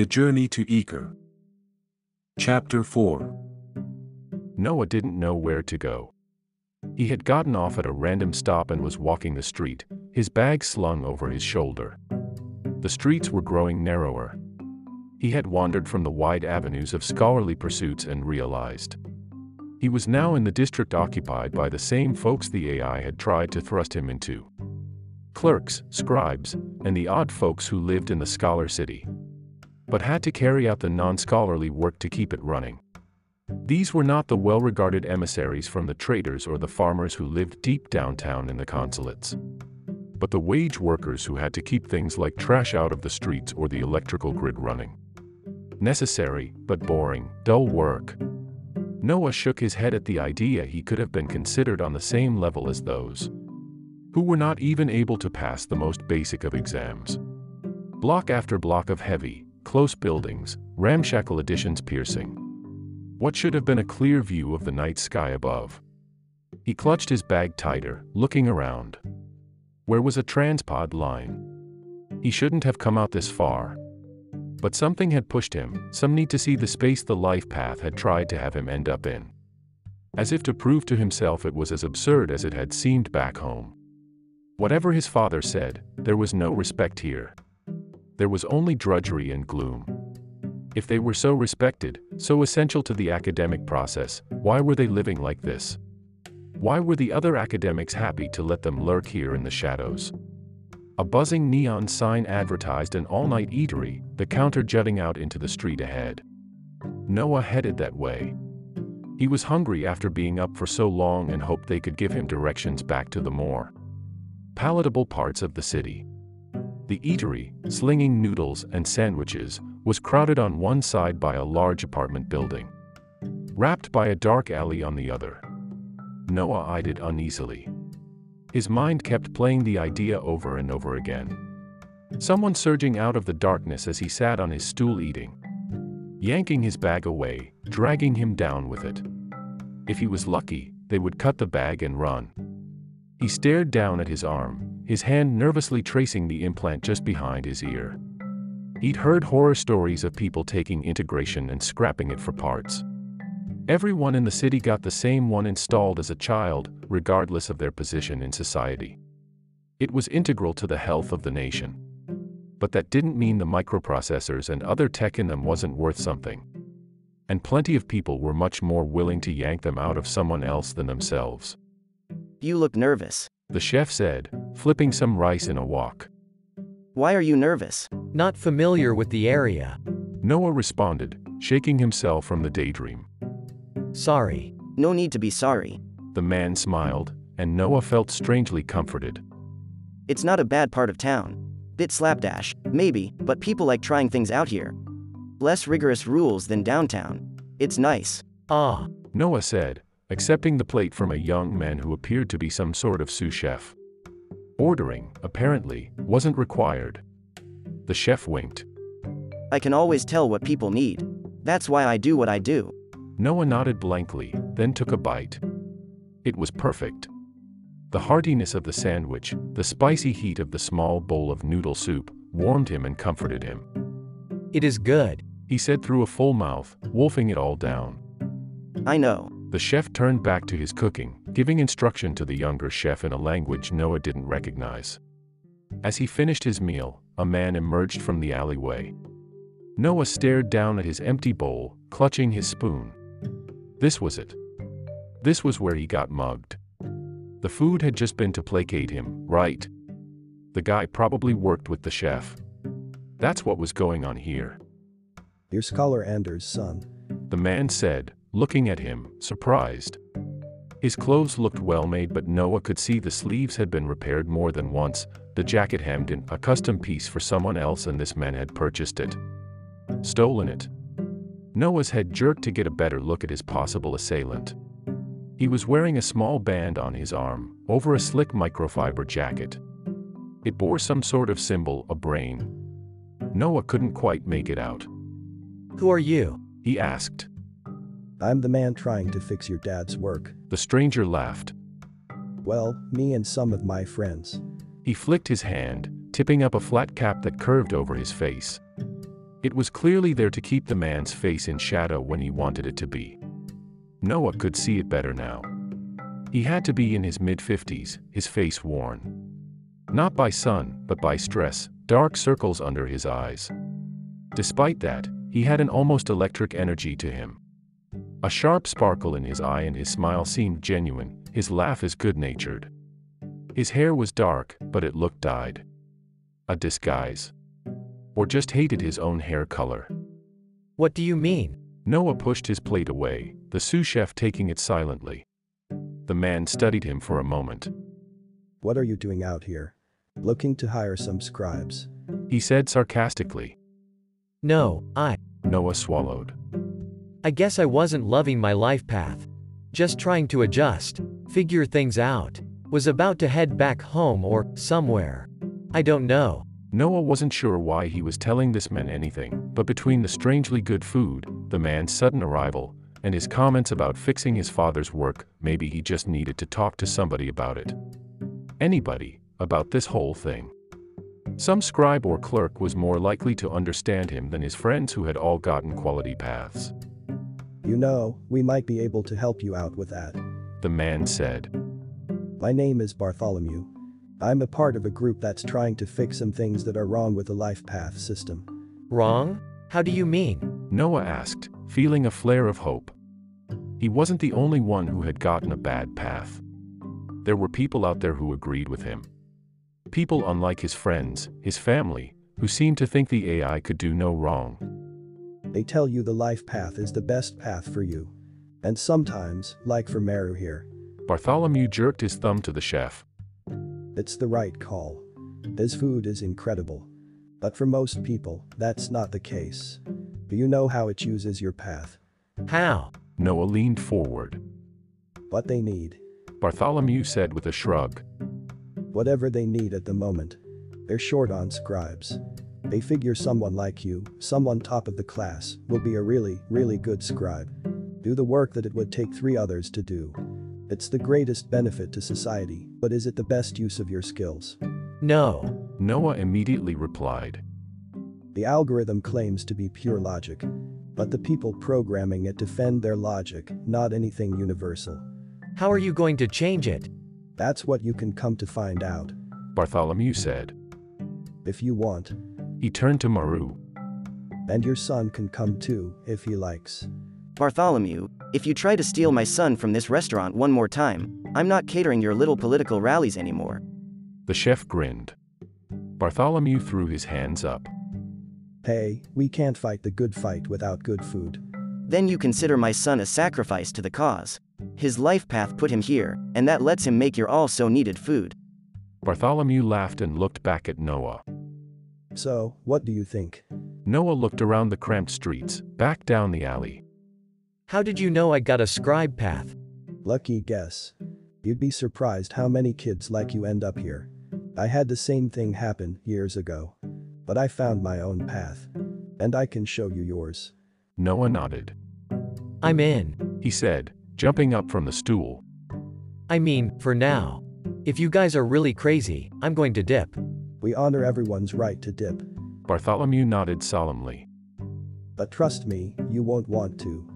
The Journey to Ekur. Chapter 4 Noah didn't know where to go. He had gotten off at a random stop and was walking the street, his bag slung over his shoulder. The streets were growing narrower. He had wandered from the wide avenues of scholarly pursuits and realized. He was now in the district occupied by the same folks the AI had tried to thrust him into. Clerks, scribes, and the odd folks who lived in the scholar city. But had to carry out the non-scholarly work to keep it running. These were not the well-regarded emissaries from the traders or the farmers who lived deep downtown in the consulates. But the wage workers who had to keep things like trash out of the streets or the electrical grid running. Necessary, but boring, dull work. Noah shook his head at the idea he could have been considered on the same level as those who were not even able to pass the most basic of exams. Block after block of heavy, close buildings, ramshackle additions piercing. What should have been a clear view of the night sky above. He clutched his bag tighter, looking around. Where was a transpod line? He shouldn't have come out this far. But something had pushed him, some need to see the space the life path had tried to have him end up in. As if to prove to himself it was as absurd as it had seemed back home. Whatever his father said, there was no respect here. There was only drudgery and gloom. If they were so respected, so essential to the academic process, why were they living like this? Why were the other academics happy to let them lurk here in the shadows? A buzzing neon sign advertised an all-night eatery, the counter jutting out into the street ahead. Noah headed that way. He was hungry after being up for so long and hoped they could give him directions back to the more palatable parts of the city. The eatery, slinging noodles and sandwiches, was crowded on one side by a large apartment building. Wrapped by a dark alley on the other. Noah eyed it uneasily. His mind kept playing the idea over and over again. Someone surging out of the darkness as he sat on his stool eating. Yanking his bag away, dragging him down with it. If he was lucky, they would cut the bag and run. He stared down at his arm, his hand nervously tracing the implant just behind his ear. He'd heard horror stories of people taking integration and scrapping it for parts. Everyone in the city got the same one installed as a child, regardless of their position in society. It was integral to the health of the nation. But that didn't mean the microprocessors and other tech in them wasn't worth something. And plenty of people were much more willing to yank them out of someone else than themselves. You look nervous. The chef said, flipping some rice in a wok. Why are you nervous? Not familiar with the area. Noah responded, shaking himself from the daydream. Sorry. No need to be sorry. The man smiled, and Noah felt strangely comforted. It's not a bad part of town. Bit slapdash, maybe, but people like trying things out here. Less rigorous rules than downtown. It's nice. Ah. Noah said, accepting the plate from a young man who appeared to be some sort of sous chef. Ordering, apparently, wasn't required. The chef winked. I can always tell what people need. That's why I do what I do. Noah nodded blankly, then took a bite. It was perfect. The heartiness of the sandwich, the spicy heat of the small bowl of noodle soup, warmed him and comforted him. It is good. He said through a full mouth, wolfing it all down. I know. The chef turned back to his cooking, giving instruction to the younger chef in a language Noah didn't recognize. As he finished his meal, a man emerged from the alleyway. Noah stared down at his empty bowl, clutching his spoon. This was it. This was where he got mugged. The food had just been to placate him, right? The guy probably worked with the chef. That's what was going on here. You're Scholar Anders' son. The man said, looking at him, surprised. His clothes looked well made, but Noah could see the sleeves had been repaired more than once, the jacket hemmed in, a custom piece for someone else, and this man had purchased it. Stolen it. Noah's head jerked to get a better look at his possible assailant. He was wearing a small band on his arm, over a slick microfiber jacket. It bore some sort of symbol, a brain. Noah couldn't quite make it out. Who are you? He asked. I'm the man trying to fix your dad's work. The stranger laughed. Well, me and some of my friends. He flicked his hand, tipping up a flat cap that curved over his face. It was clearly there to keep the man's face in shadow when he wanted it to be. Noah could see it better now. He had to be in his mid 50s, his face worn. Not by sun, but by stress, dark circles under his eyes. Despite that, he had an almost electric energy to him. A sharp sparkle in his eye and his smile seemed genuine, his laugh is good natured. His hair was dark, but it looked dyed. A disguise. Or just hated his own hair color. What do you mean? Noah pushed his plate away, the sous chef taking it silently. The man studied him for a moment. What are you doing out here? Looking to hire some scribes. He said sarcastically. No, I. Noah swallowed. I guess I wasn't loving my life path. Just trying to adjust, figure things out. Was about to head back home or somewhere. I don't know. Noah wasn't sure why he was telling this man anything, but between the strangely good food, the man's sudden arrival, and his comments about fixing his father's work, maybe he just needed to talk to somebody about it. Anybody, about this whole thing. Some scribe or clerk was more likely to understand him than his friends who had all gotten quality paths. You know, we might be able to help you out with that. The man said. My name is Bartholomew. I'm a part of a group that's trying to fix some things that are wrong with the life path system. Wrong? How do you mean? Noah asked, feeling a flare of hope. He wasn't the only one who had gotten a bad path. There were people out there who agreed with him. People unlike his friends, his family, who seemed to think the AI could do no wrong. They tell you the life path is the best path for you. And sometimes, like for Meru here, Bartholomew jerked his thumb to the chef. it's the right call. This food is incredible. But for most people, that's not the case. Do you know how it chooses your path? How? Noah leaned forward. What they need. Bartholomew said with a shrug. Whatever they need at the moment. They're short on scribes. They figure someone like you, someone top of the class, will be a really, really good scribe. Do the work that it would take three others to do. It's the greatest benefit to society, but is it the best use of your skills? No. Noah immediately replied. The algorithm claims to be pure logic. But the people programming it defend their logic, not anything universal. How are you going to change it? That's what you can come to find out. Bartholomew said. If you want. He turned to Maru. And your son can come too, if he likes. Bartholomew, if you try to steal my son from this restaurant one more time, I'm not catering your little political rallies anymore. The chef grinned. Bartholomew threw his hands up. Hey, we can't fight the good fight without good food. Then you consider my son a sacrifice to the cause. His life path put him here, and that lets him make your all so needed food. Bartholomew laughed and looked back at Noah. So, what do you think? Noah looked around the cramped streets, back down the alley. How did you know I got a scribe path? Lucky guess. You'd be surprised how many kids like you end up here. I had the same thing happen years ago. But I found my own path. And I can show you yours. Noah nodded. I'm in. He said, jumping up from the stool. I mean, for now. If you guys are really crazy, I'm going to dip. We honor everyone's right to dip. Bartholomew nodded solemnly. But trust me, you won't want to.